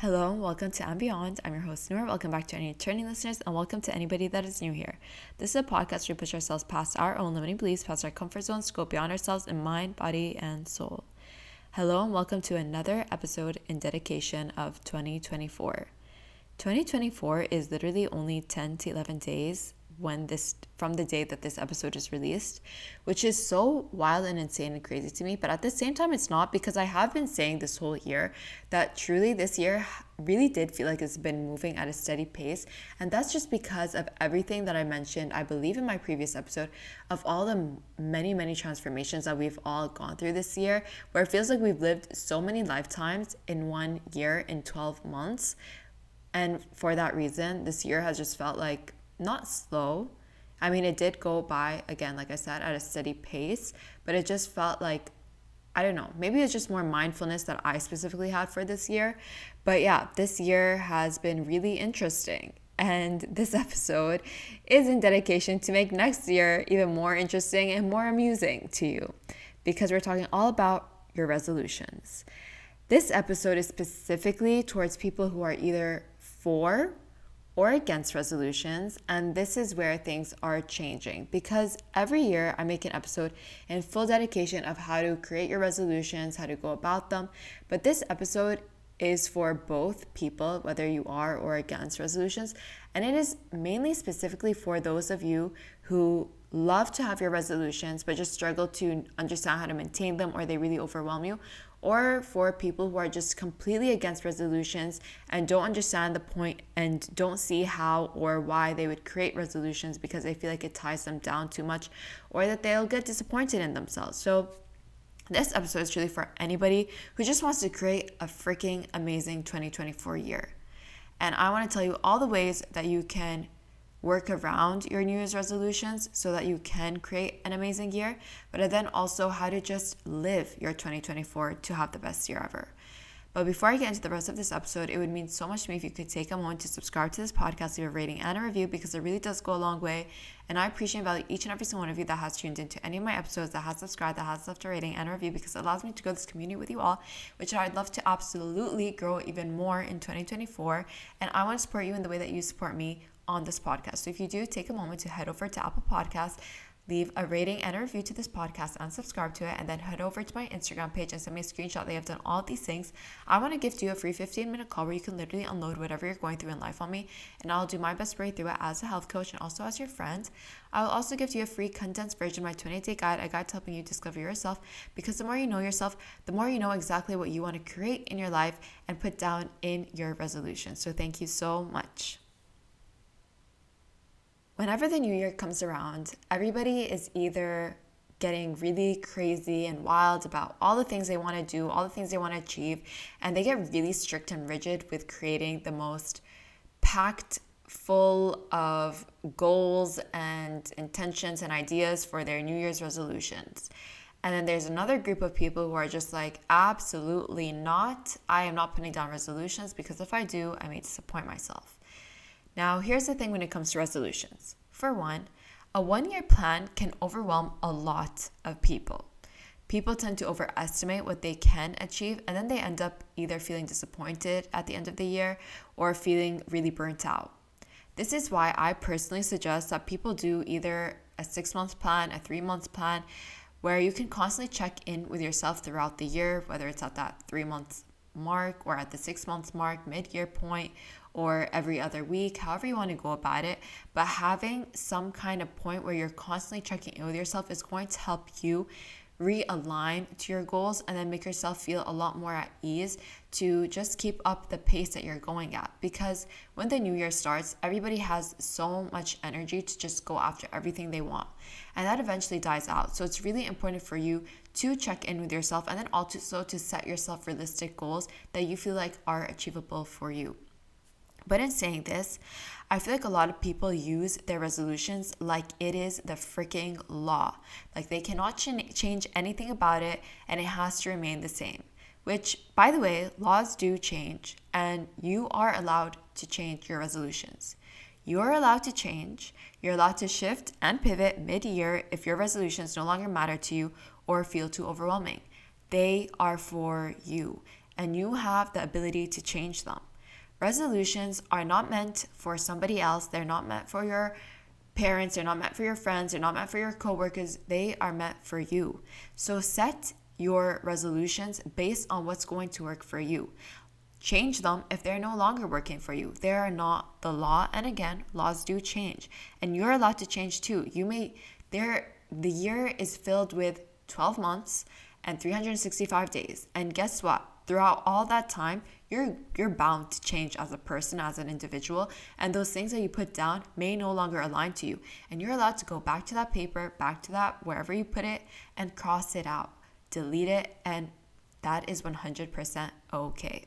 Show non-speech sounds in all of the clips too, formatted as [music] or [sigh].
Hello and welcome to And Beyond. I'm your host, Noor. Welcome back to any returning listeners and welcome to anybody that is new here. This is a podcast where we push ourselves past our own limiting beliefs, past our comfort zones, go beyond ourselves in mind, body, and soul. Hello and welcome to another episode in dedication of 2024. 2024 is literally only 10 to 11 days when this from the day that this episode is released, which is so wild and insane and crazy to me. But at the same time, it's not because I have been saying this whole year that truly this year really did feel like it's been moving at a steady pace. And that's just because of everything that I mentioned, I believe, in my previous episode, of all the many, many transformations that we've all gone through this year, where it feels like we've lived so many lifetimes in one year, in 12 months. And for that reason, this year has just felt like not slow. I mean, it did go by, again, like I said, at a steady pace, but it just felt like, I don't know, maybe it's just more mindfulness that I specifically had for this year. But yeah, this year has been really interesting. And [laughs] this episode is in dedication to make next year even more interesting and more amusing to you because we're talking all about your resolutions. This episode is specifically towards people who are either for or against resolutions. And this is where things are changing because every year I make an episode in full dedication of how to create your resolutions, how to go about them. But this episode is for both people, whether you are or against resolutions. And it is mainly specifically for those of you who love to have your resolutions but just struggle to understand how to maintain them or they really overwhelm you or for people who are just completely against resolutions and don't understand the point and don't see how or why they would create resolutions because they feel like it ties them down too much or that they'll get disappointed in themselves. So, this episode is truly for anybody who just wants to create a freaking amazing 2024 year. And I want to tell you all the ways that you can work around your New Year's resolutions so that you can create an amazing year, but then also how to just live your 2024 to have the best year ever. But before I get into the rest of this episode, it would mean so much to me if you could take a moment to subscribe to this podcast, leave a rating and a review because it really does go a long way. And I appreciate and value each and every single one of you that has tuned into any of my episodes, that has subscribed, that has left a rating and a review because it allows me to grow this community with you all, which I'd love to absolutely grow even more in 2024. And I want to support you in the way that you support me on this podcast. So if you do take a moment to head over to Apple Podcasts, leave a rating and a review to this podcast and subscribe to it and then head over to my instagram page and send me a screenshot. That you've done all these things. I want to gift you a free 15 minute call where you can literally unload whatever you're going through in life on me and i'll do my best to break through it as a health coach and also as your friend. I will also give you a free condensed version of my 28 day guide a guide to helping you discover yourself because the more you know yourself the more you know exactly what you want to create in your life and put down in your resolution. So thank you so much whenever the new year comes around, everybody is either getting really crazy and wild about all the things they want to do, all the things they want to achieve, and they get really strict and rigid with creating the most packed full of goals and intentions and ideas for their New Year's resolutions. And then there's another group of people who are just like, absolutely not. I am not putting down resolutions because if I do, I may disappoint myself. Now, here's the thing when it comes to resolutions. For one, a one year plan can overwhelm a lot of people. People tend to overestimate what they can achieve, and then they end up either feeling disappointed at the end of the year or feeling really burnt out. This is why I personally suggest that people do either a six month plan, a three month plan, where you can constantly check in with yourself throughout the year, whether it's at that three month mark or at the six months mark, mid year point, or every other week, however you want to go about it. But having some kind of point where you're constantly checking in with yourself is going to help you realign to your goals and then make yourself feel a lot more at ease to just keep up the pace that you're going at. Because when the new year starts, everybody has so much energy to just go after everything they want. And that eventually dies out. So it's really important for you to check in with yourself and then also to set yourself realistic goals that you feel like are achievable for you. But in saying this, I feel like a lot of people use their resolutions like it is the freaking law. Like they cannot ch- change anything about it and it has to remain the same. Which, by the way, laws do change and you are allowed to change your resolutions. You are allowed to change, you're allowed to shift and pivot mid year if your resolutions no longer matter to you or feel too overwhelming. They are for you and you have the ability to change them. Resolutions are not meant for somebody else, they're not meant for your parents, they're not meant for your friends, they're not meant for your coworkers, they are meant for you. So set your resolutions based on what's going to work for you. Change them if they're no longer working for you. They are not the law. And again, laws do change. And you're allowed to change too. You may there the year is filled with 12 months and 365 days. And guess what? Throughout all that time, you're you're bound to change as a person, as an individual, and those things that you put down may no longer align to you. And you're allowed to go back to that paper, back to that wherever you put it and cross it out. Delete it and that is 100% okay.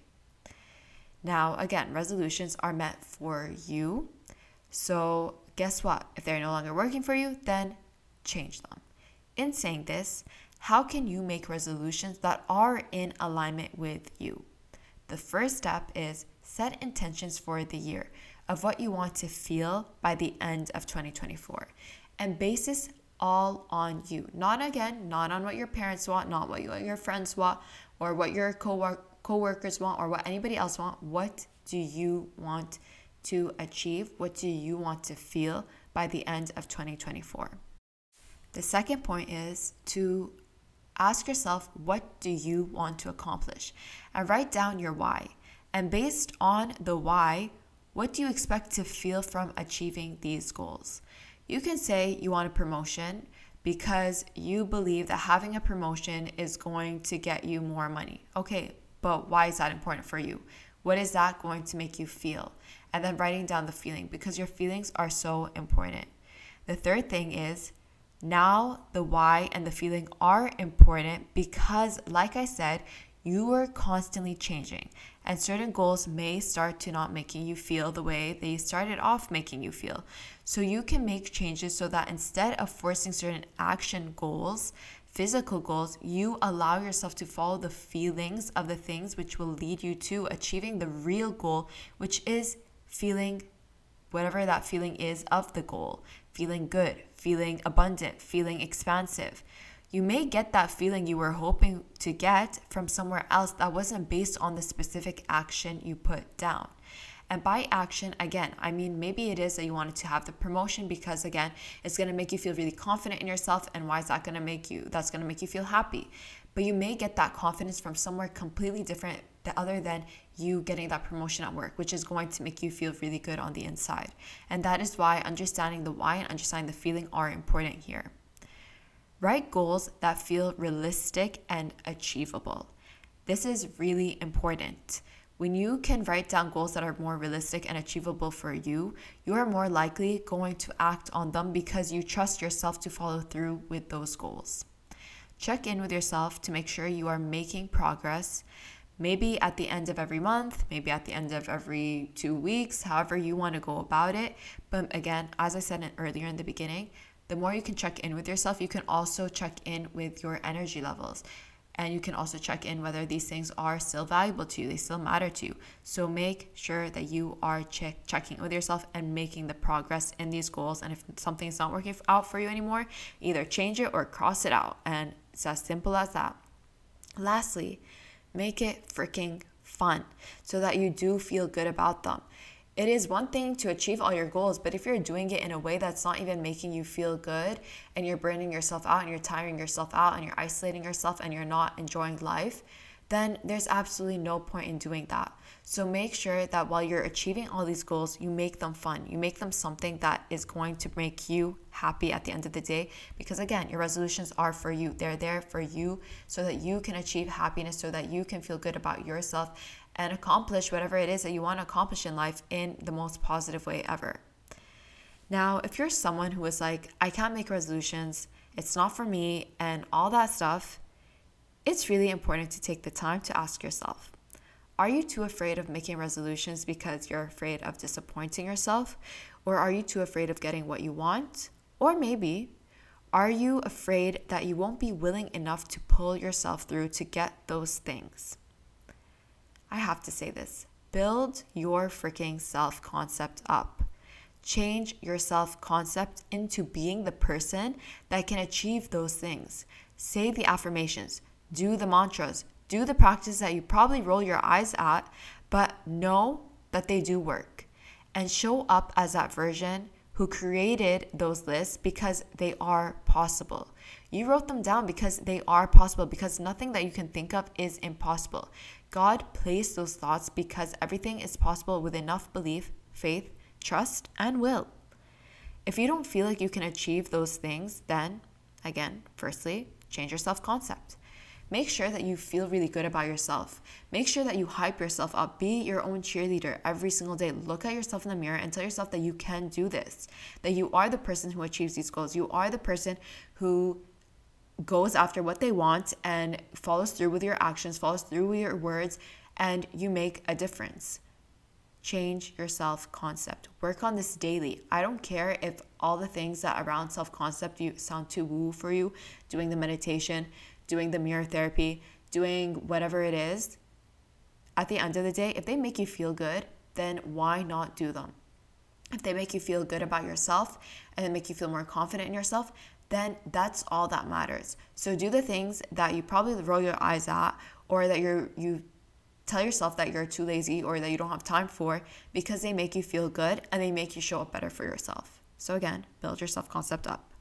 Now, again, resolutions are meant for you. So, guess what? If they're no longer working for you, then change them. In saying this, how can you make resolutions that are in alignment with you? The first step is set intentions for the year of what you want to feel by the end of 2024 and base this all on you. Not again, not on what your parents want, not what your friends want, or what your co workers want, or what anybody else want. What do you want to achieve? What do you want to feel by the end of 2024? The second point is to ask yourself, what do you want to accomplish? And write down your why. And based on the why, what do you expect to feel from achieving these goals? You can say you want a promotion because you believe that having a promotion is going to get you more money. Okay, but why is that important for you? What is that going to make you feel? And then writing down the feeling because your feelings are so important. The third thing is now, the why and the feeling are important because, like I said, you are constantly changing, and certain goals may start to not making you feel the way they started off making you feel. So, you can make changes so that instead of forcing certain action goals, physical goals, you allow yourself to follow the feelings of the things which will lead you to achieving the real goal, which is feeling whatever that feeling is of the goal feeling good, feeling abundant, feeling expansive. You may get that feeling you were hoping to get from somewhere else that wasn't based on the specific action you put down. And by action, again, I mean maybe it is that you wanted to have the promotion because again, it's gonna make you feel really confident in yourself. And why is that gonna make you? That's gonna make you feel happy. But you may get that confidence from somewhere completely different other than you getting that promotion at work, which is going to make you feel really good on the inside. And that is why understanding the why and understanding the feeling are important here. Write goals that feel realistic and achievable. This is really important. When you can write down goals that are more realistic and achievable for you, you are more likely going to act on them because you trust yourself to follow through with those goals. Check in with yourself to make sure you are making progress maybe at the end of every month, maybe at the end of every two weeks, however you want to go about it. But again, as I said earlier in the beginning, the more you can check in with yourself, you can also check in with your energy levels. And you can also check in whether these things are still valuable to you, they still matter to you. So make sure that you are check, checking with yourself and making the progress in these goals. And if something's not working out for you anymore, either change it or cross it out. And it's as simple as that. Lastly, Make it freaking fun so that you do feel good about them. It is one thing to achieve all your goals, but if you're doing it in a way that's not even making you feel good and you're burning yourself out and you're tiring yourself out and you're isolating yourself and you're not enjoying life, then there's absolutely no point in doing that. So make sure that while you're achieving all these goals, you make them fun. You make them something that is going to make you happy at the end of the day. Because again, your resolutions are for you. They're there for you so that you can achieve happiness, so that you can feel good about yourself and accomplish whatever it is that you want to accomplish in life in the most positive way ever. Now, if you're someone who is like, I can't make resolutions, it's not for me, and all that stuff, it's really important to take the time to ask yourself are you too afraid of making resolutions because you're afraid of disappointing yourself? Or are you too afraid of getting what you want? Or maybe, are you afraid that you won't be willing enough to pull yourself through to get those things? I have to say this build your freaking self concept up. Change your self concept into being the person that can achieve those things. Say the affirmations, do the mantras, Do the practice that you probably roll your eyes at, but know that they do work. And show up as that version who created those lists because they are possible. You wrote them down because they are possible, because nothing that you can think of is impossible. God placed those thoughts because everything is possible with enough belief, faith, trust, and will. If you don't feel like you can achieve those things, then again, firstly, change your self concept. Make sure that you feel really good about yourself. Make sure that you hype yourself up. Be your own cheerleader every single day. Look at yourself in the mirror and tell yourself that you can do this, that you are the person who achieves these goals. You are the person who goes after what they want and follows through with your actions, follows through with your words, and you make a difference. Change your self concept. Work on this daily. I don't care if all the things that around self concept you sound too woo for you, doing the meditation, doing the mirror therapy, doing whatever it is, at the end of the day, if they make you feel good, then why not do them? If they make you feel good about yourself and they make you feel more confident in yourself, then that's all that matters. So do the things that you probably roll your eyes at or that you're you tell yourself that you're too lazy or that you don't have time for because they make you feel good and they make you show up better for yourself. So again, build your self-concept up.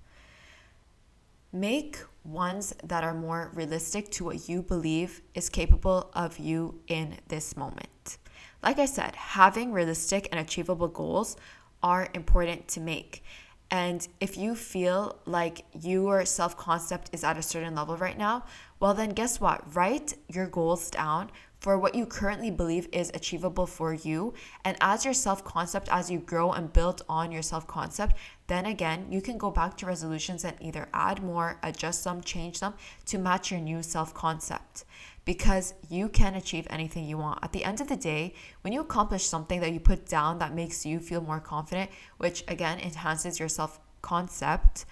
Make ones that are more realistic to what you believe is capable of you in this moment. Like I said, having realistic and achievable goals are important to make. And if you feel like your self concept is at a certain level right now, well, then guess what? Write your goals down for what you currently believe is achievable for you. And as your self concept, as you grow and build on your self concept, then again, you can go back to resolutions and either add more, adjust them, change them to match your new self concept. Because you can achieve anything you want. At the end of the day, when you accomplish something that you put down that makes you feel more confident, which again enhances your self concept,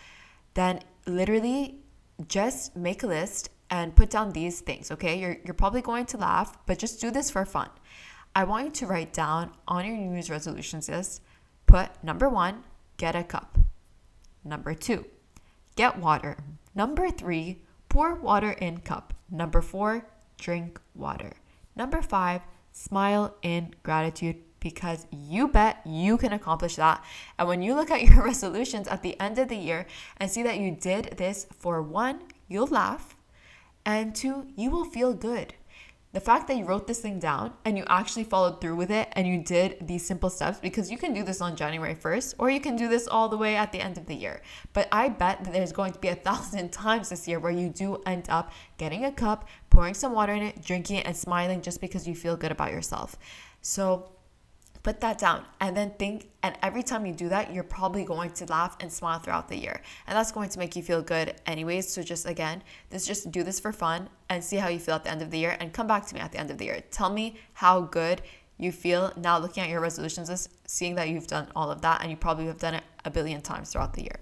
then literally just make a list and put down these things, okay? You're, you're probably going to laugh, but just do this for fun. I want you to write down on your New Year's resolutions list put number one, get a cup. Number two, get water. Number three, pour water in cup. Number four, drink water. Number five, smile in gratitude because you bet you can accomplish that. And when you look at your [laughs] resolutions at the end of the year and see that you did this for one, you'll laugh and two, you will feel good. The fact that you wrote this thing down and you actually followed through with it and you did these simple steps because you can do this on January 1st or you can do this all the way at the end of the year. But I bet that there's going to be a [laughs] thousand times this year where you do end up getting a cup, pouring some water in it, drinking it, and smiling just because you feel good about yourself. So Put that down and then think. And every time you do that, you're probably going to laugh and smile throughout the year. And that's going to make you feel good, anyways. So, just again, this just do this for fun and see how you feel at the end of the year. And come back to me at the end of the year. Tell me how good you feel now looking at your resolutions is seeing that you've done all of that and you probably have done it a billion times throughout the year.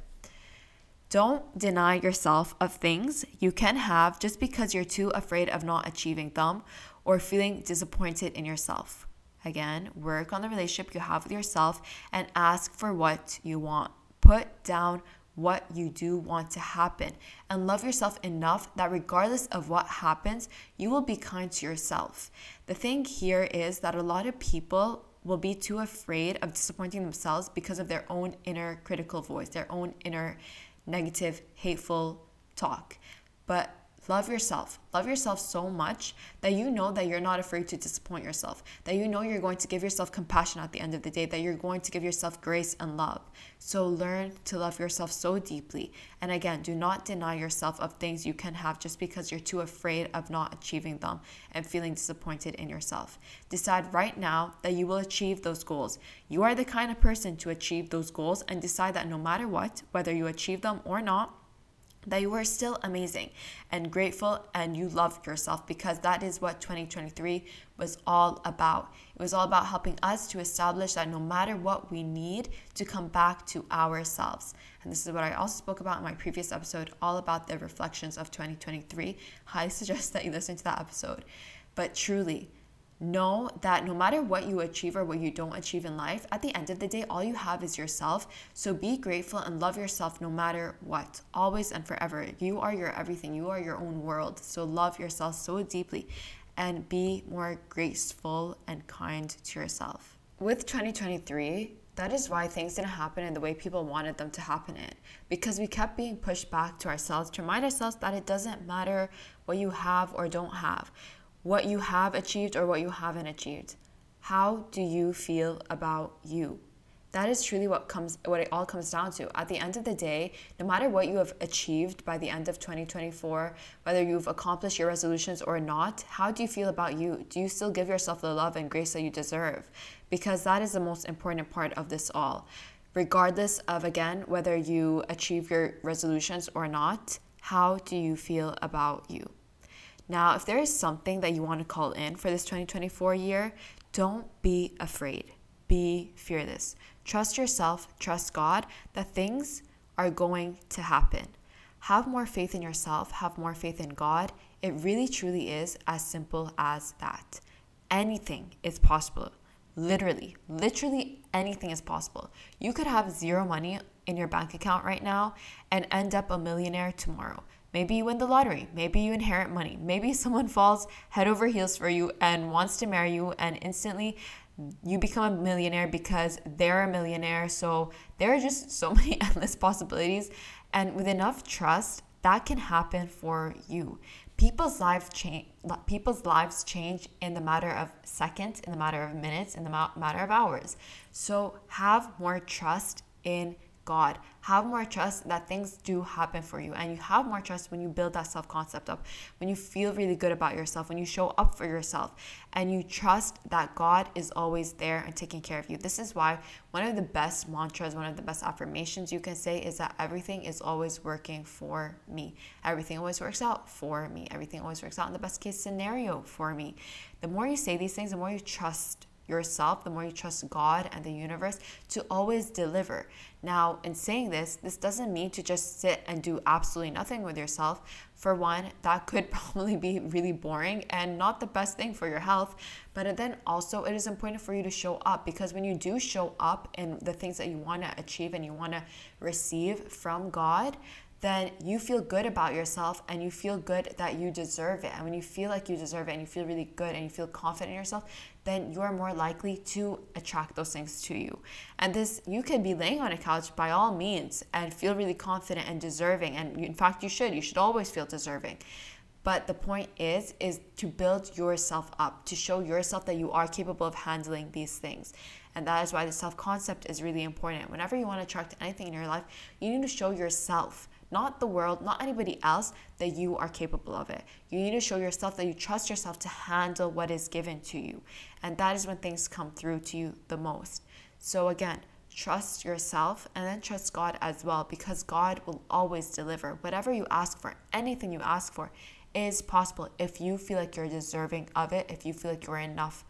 Don't deny yourself of things you can have just because you're too afraid of not achieving them or feeling disappointed in yourself. Again, work on the relationship you have with yourself and ask for what you want. Put down what you do want to happen and love yourself enough that regardless of what happens, you will be kind to yourself. The thing here is that a lot of people will be too afraid of disappointing themselves because of their own inner critical voice, their own inner negative, hateful talk. But Love yourself. Love yourself so much that you know that you're not afraid to disappoint yourself, that you know you're going to give yourself compassion at the end of the day, that you're going to give yourself grace and love. So learn to love yourself so deeply. And again, do not deny yourself of things you can have just because you're too afraid of not achieving them and feeling disappointed in yourself. Decide right now that you will achieve those goals. You are the kind of person to achieve those goals and decide that no matter what, whether you achieve them or not, that you are still amazing and grateful and you love yourself because that is what 2023 was all about. It was all about helping us to establish that no matter what we need to come back to ourselves. And this is what I also spoke about in my previous episode, all about the reflections of 2023. Highly [laughs] suggest that you listen to that episode. But truly, know that no matter what you achieve or what you don't achieve in life, at the end of the day, all you have is yourself. So be grateful and love yourself no matter what, always and forever. You are your everything, you are your own world. So love yourself so deeply and be more graceful and kind to yourself. With 2023, that is why things didn't happen in the way people wanted them to happen in. Because we kept being pushed back to ourselves to remind ourselves that it doesn't matter what you have or don't have what you have achieved or what you haven't achieved. How do you feel about you? That is truly what comes what it all comes down to. At the end of the day, no matter what you have achieved by the end of 2024, whether you've accomplished your resolutions or not, how do you feel about you? Do you still give yourself the love and grace that you deserve? Because that is the most important part of this all. Regardless of again whether you achieve your resolutions or not, how do you feel about you? Now, if there is something that you want to call in for this 2024 year, don't be afraid. Be fearless. Trust yourself, trust God that things are going to happen. Have more faith in yourself, have more faith in God. It really truly is as simple as that. Anything is possible. Literally, literally anything is possible. You could have zero money in your bank account right now and end up a millionaire tomorrow. Maybe you win the lottery. Maybe you inherit money. Maybe [laughs] someone falls head over heels for you and wants to marry you, and instantly you become a millionaire because they're a millionaire. So there are just so [laughs] many endless possibilities. And with enough trust, that can happen for you. People's lives change. People's lives change in the matter of seconds, in the matter of minutes, in the matter of hours. So have more trust in God. Have more trust that things do happen for you. And you have more trust when you build that self concept up, when you feel really good about yourself, when you show up for yourself, and you trust that God is always there and taking care of you. This is why one of the best mantras, one of the best affirmations you can say is that everything is always working for me. Everything always works out for me. Everything always works out in the best case scenario for me. The more you say these things, the more you trust yourself, the more you trust God and the universe to always deliver. Now, in saying this, this doesn't mean to just sit and do absolutely nothing with yourself. For one, that could [laughs] probably be really boring and not the best thing for your health. But then also, it is important for you to show up because when you do show up in the things that you want to achieve and you want to receive from God, then you feel good about yourself and you feel good that you deserve it. And when you feel like you deserve it and you feel really good and you feel confident in yourself, then you are more likely to attract those things to you. And this, you can be laying on a couch by all means and feel really confident and deserving. And in fact, you should. You should always feel deserving. But the point is, is to build yourself up, to show yourself that you are capable of handling these things. And that is why the self concept is really important. Whenever you want to attract anything in your life, you need to show yourself not the world, not anybody else, that you are capable of it. You need to show yourself that you trust yourself to handle what is given to you. And that is when things come through to you the most. So, again, trust yourself and then trust God as well because God will always deliver. Whatever you ask for, anything you ask for, is possible if you feel like you're deserving of it, if you feel like you're enough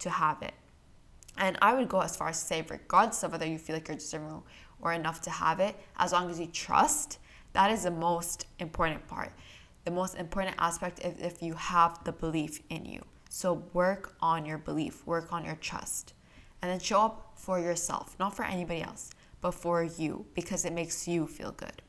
to have it. And I would go as far as to say, regardless of whether you feel like you're deserving or enough to have it, as long as you trust that is the most important part. The most important aspect is if you have the belief in you. So work on your belief, work on your trust, and then show up for yourself, not for anybody else, but for you because it makes you feel good.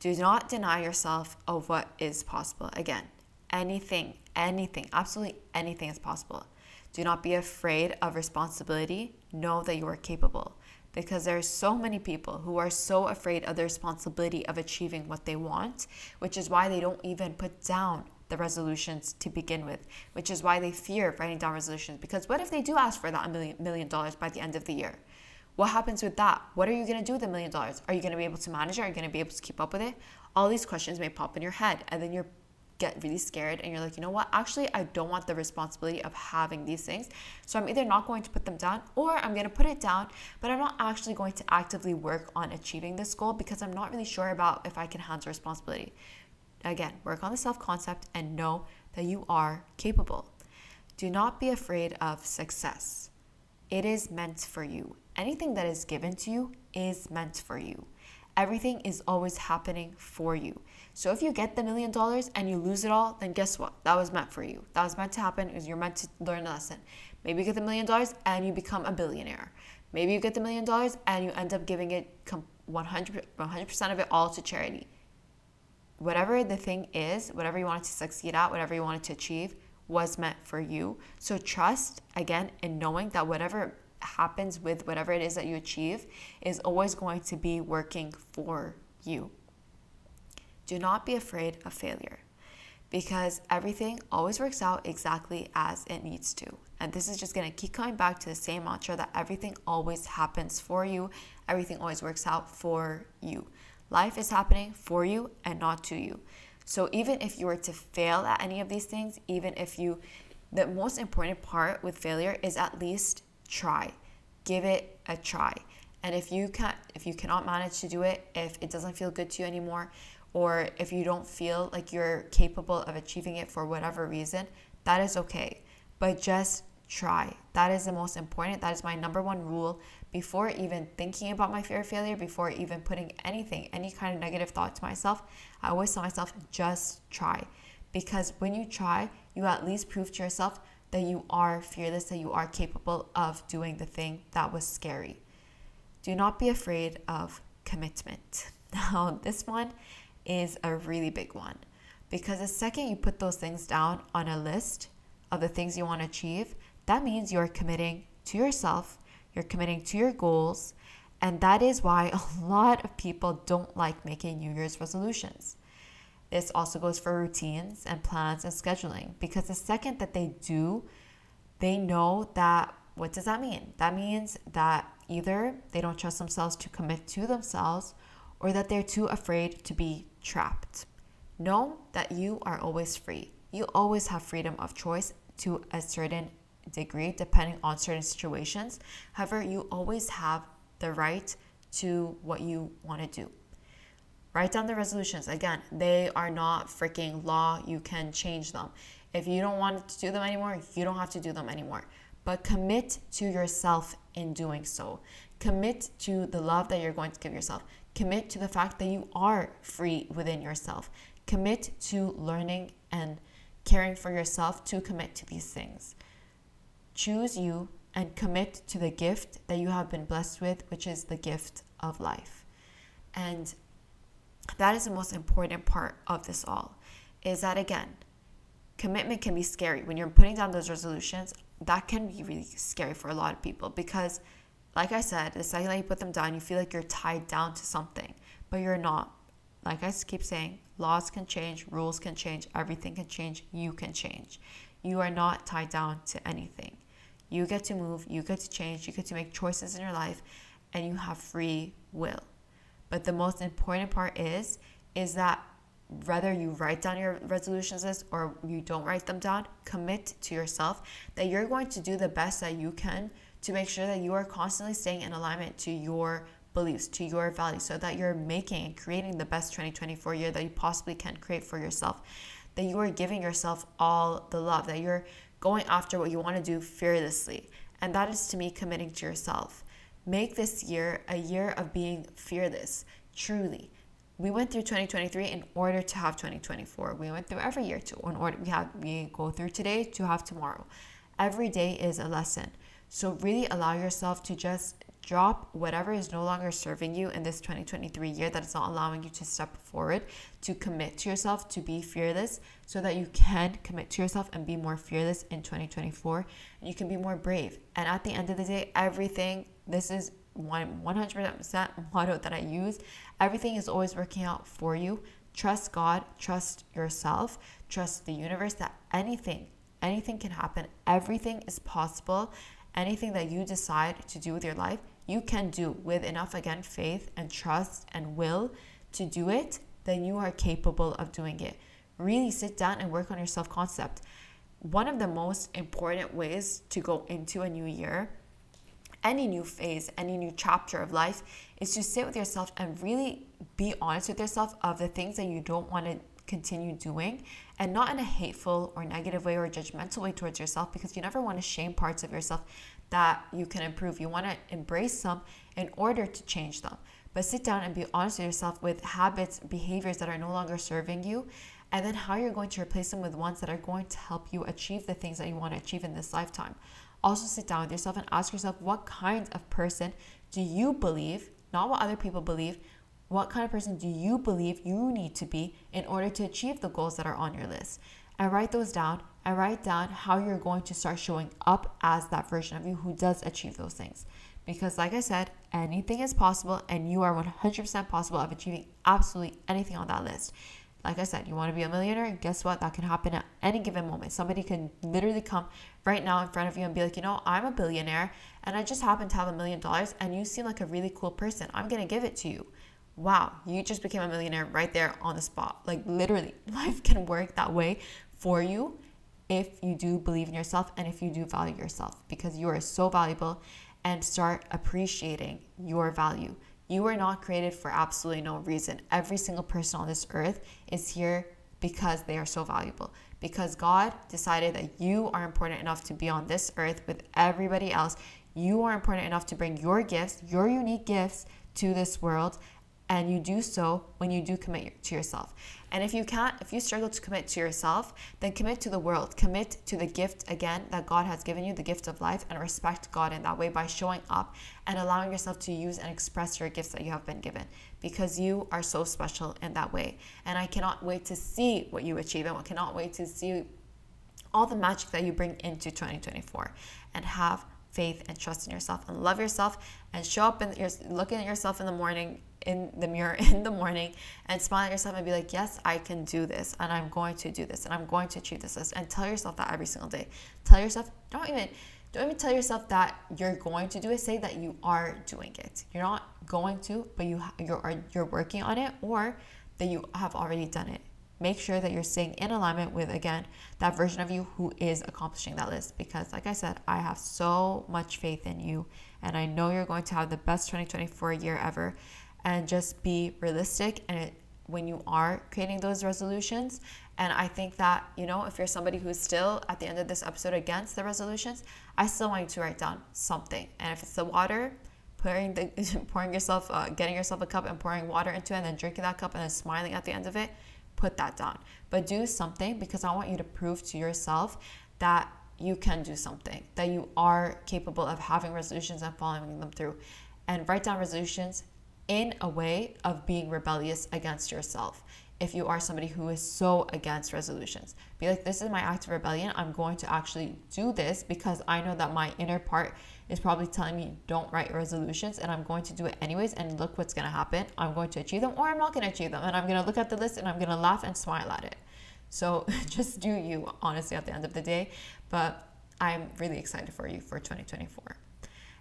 Do not deny yourself of what is possible. Again, anything, anything, absolutely anything is possible. Do not be afraid of responsibility. Know that you are capable because there are so many people who are so afraid of the responsibility of achieving what they want, which is why they don't even put down the resolutions to begin with, which is why they fear writing down resolutions. Because what if they do ask for that million, million dollars by the end of the year? What happens with that? What are you going to do with the million dollars? Are you going to be able to manage it? Are you going to be able to keep up with it? All these questions may pop in your head, and then you're get really scared and you're like, you know what? Actually, I don't want the responsibility of having these things. So I'm either not going to put them down or I'm going to put it down, but I'm not actually going to actively work on achieving this goal because I'm not really sure about if I can handle responsibility. Again, work on the self concept and know that you are capable. Do not be afraid of success. It is meant for you. Anything that is given to you is meant for you. everything is always happening for you. So if you get the million dollars and you lose it all, then guess what? That was meant for you. That was meant to happen. Is you're meant to learn a lesson. Maybe you get the million dollars and you become a billionaire. Maybe you get the million dollars and you end up giving it 100 100% of it all to charity. Whatever the thing is, whatever you wanted to succeed at, whatever you wanted to achieve, was meant for you. So trust again in knowing that whatever happens with whatever it is that you achieve is always going to be working for you. Do not be afraid of failure because everything always works out exactly as it needs to. And this is just going to keep coming back to the same mantra that everything always happens for you, everything always works out for you. Life is happening for you and not to you. So even if you were to fail at any of these things, even if you, the most important part with failure is at least try. Give it a try. And if you can if you cannot manage to do it, if it doesn't feel good to you anymore, or if you don't feel like you're capable of achieving it for whatever reason, that is okay. But just try. That is the most important. That is my number one rule before even thinking about my fear of failure, before even putting anything, any kind of negative thought to myself. I always tell myself, just try. Because when you try, you at least prove to yourself that you are fearless, that you are capable of doing the thing that was scary. Do not be afraid of commitment. [laughs] Now, this one is a really big one because the second you put those things down on a list of the things you want to achieve, that means you're committing to yourself, you're committing to your goals, and that is why [laughs] a lot of people don't like making New Year's resolutions. This also goes for routines and plans and scheduling because the second that they do, they know that what does that mean? That means that either they don't trust themselves to commit to themselves or that they're too afraid to be trapped. Know that you are always free. You always have freedom of choice to a certain degree, depending on certain situations. However, you always have the right to what you want to do. Write down the resolutions. Again, they are not freaking law. You can change them. If you don't want to do them anymore, you don't have to do them anymore. But commit to yourself in doing so. Commit to the love that you're going to give yourself. Commit to the fact that you are free within yourself. Commit to learning and caring for yourself to commit to these things. Choose you and commit to the gift that you have been blessed with, which is the gift of life. And that is the most important part of this all is that again, commitment can be scary. When you're putting down those resolutions, that can be really scary for a lot of people because like I said, the second that you put them down, you feel like you're tied down to something, but you're not. Like I keep saying, laws can change, rules can change, everything can change, you can change. You are not tied down to anything. You get to move, you get to change, you get to make choices in your life, and you have free will. But the most important part is is that whether you write down your resolutions list or you don't write them down, commit to yourself that you're going to do the best that you can to make sure that you are constantly staying in alignment to your beliefs, to your values, so that you're making and creating the best 2024 year that you possibly can create for yourself. That you are giving yourself all the love, that you're going after what you want to do fearlessly. And that is to me committing to yourself. Make this year a year of being fearless, truly. We went through 2023 in order to have 2024. We went through every year to in order we have we go through today to have tomorrow. Every day is a lesson. So, really allow yourself to just drop whatever is no longer serving you in this 2023 year that is not allowing you to step forward, to commit to yourself, to be fearless, so that you can commit to yourself and be more fearless in 2024 and you can be more brave. And at the end of the day, everything, this is one 100% [laughs] motto that I use, everything is always working out for you. Trust God, trust yourself, trust the universe that anything, anything can happen, everything is possible anything that you decide to do with your life, you can do with enough, again, faith and trust and will to do it, then you are capable of doing it. Really sit down and work on your self concept. One of the most important ways to go into a new year, any new phase, any new chapter of life, is to sit with yourself and really be honest with yourself of the things that you don't want to continue doing and not in a hateful or negative way or judgmental way towards yourself because you never want to shame parts of yourself that you can improve. You want to embrace them in order to change them. but sit down and be honest with yourself with habits, behaviors that are no longer serving you, and then how you're going to replace them with ones that are going to help you achieve the things that you want to achieve in this lifetime. Also, sit down with yourself and ask yourself what kind of person do you believe, not what other people believe, what kind of person do you believe you need to be in order to achieve the goals that are on your list? And write those down and write down how you're going to start showing up as that version of you who does achieve those things. Because, like I said, anything is possible, and you are 100% possible of achieving absolutely anything on that list. Like I said, you want to be a millionaire, guess what? That can happen at any given moment. Somebody can literally come right now in front of you and be like, you know, I'm a billionaire and I just happen to have a million dollars and you seem like a really cool person. I'm going to give it to you. Wow, you just became a millionaire right there on the spot. Like, literally, [laughs] life can work that way for you if you do believe in yourself and if you do value yourself because you are so valuable and start appreciating your value. You were not created for absolutely no reason. Every single person on this earth is here because they are so valuable. Because God decided that you are important enough to be on this earth with everybody else. You are important enough to bring your gifts, your unique gifts to this world and you do so when you do commit to yourself. And if you can't, if you struggle to commit to yourself, then commit to the world. Commit to the gift again that God has given you, the gift of life, and respect God in that way by showing up and allowing yourself to use and express your gifts that you have been given because you are so special in that way. And I cannot wait to see what you achieve and I cannot wait to see all the magic that you bring into 2024 and have faith and trust in yourself and love yourself and show up and you're looking at yourself in the morning in the mirror [laughs] in the morning and smile at yourself and be like, yes, I can do this and I'm going to do this and I'm going to achieve this list. and tell yourself that every single day. Tell yourself, don't even don't even tell yourself that you're going to do it. Say that you are doing it. You're not going to, but you you're you're working on it or that you have already done it. Make sure that you're staying in alignment with again that version of you who is accomplishing that list because like I said, I have so much faith in you and I know you're going to have the best 2024 year ever and just be realistic and it, when you are creating those resolutions. And I think that, you know, if you're somebody who's still at the end of this episode against the resolutions, I still want you to write down something. And if it's the water, pouring the [laughs] pouring yourself uh, getting yourself a cup and pouring water into it and then drinking that cup and then smiling at the end of it, put that down. But do something because I want you to prove to yourself that you can do something, that you are capable of having resolutions and following them through. And write down resolutions in a way of being rebellious against yourself. If you are somebody who is so against resolutions, be like, this is my act of rebellion. I'm going to actually do this because I know that my inner part is probably telling me, don't write resolutions, and I'm going to do it anyways. And look what's going to happen. I'm going to achieve them, or I'm not going to achieve them. And I'm going to look at the list and I'm going to laugh and smile at it. So [laughs] just do you, honestly, at the end of the day. But I'm really excited for you for 2024.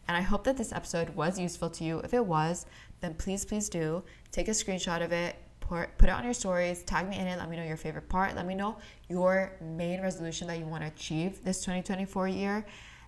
And I hope that this episode was useful to you. If it was, then please, please do take a screenshot of it, put, it on your stories, tag me in it, let me know your favorite part, let me know your main resolution that you want to achieve this 2024 year.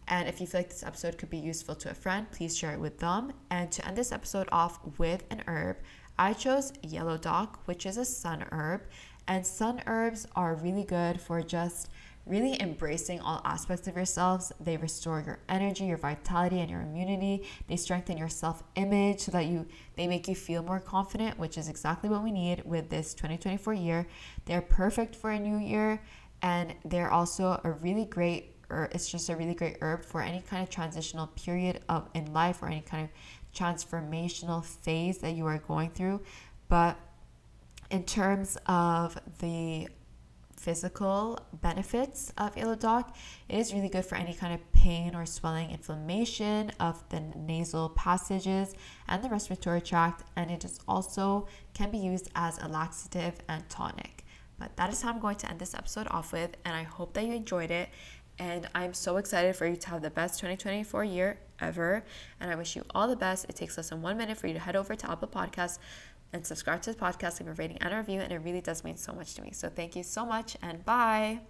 And if you feel like this episode could be useful to a friend, please share it with them. And to end this episode off with an herb, I chose yellow dock, which is a sun herb. And sun herbs are really good for just really embracing all aspects of yourselves. They restore your energy, your vitality, and your immunity. They strengthen your self-image so that you they make you feel more confident, which is exactly what we need with this 2024 year. They're perfect for a new year, and they're also a really great or it's just a really great herb for any kind of transitional period of in life or any kind of transformational phase that you are going through. But in terms of the physical benefits of yellow dock. It is really good for any kind of pain or swelling, inflammation of the nasal passages and the respiratory tract, and it is also can be used as a laxative and tonic. But that is how I'm going to end this episode off with, and I hope that you enjoyed it. And I'm so excited for you to have the best 2024 year ever. And I wish you all the best. It takes less than one minute for you to head over to Apple Podcasts, and subscribe to the podcast, leave a rating and a review, and it really does mean so much to me. So thank you so much, and bye.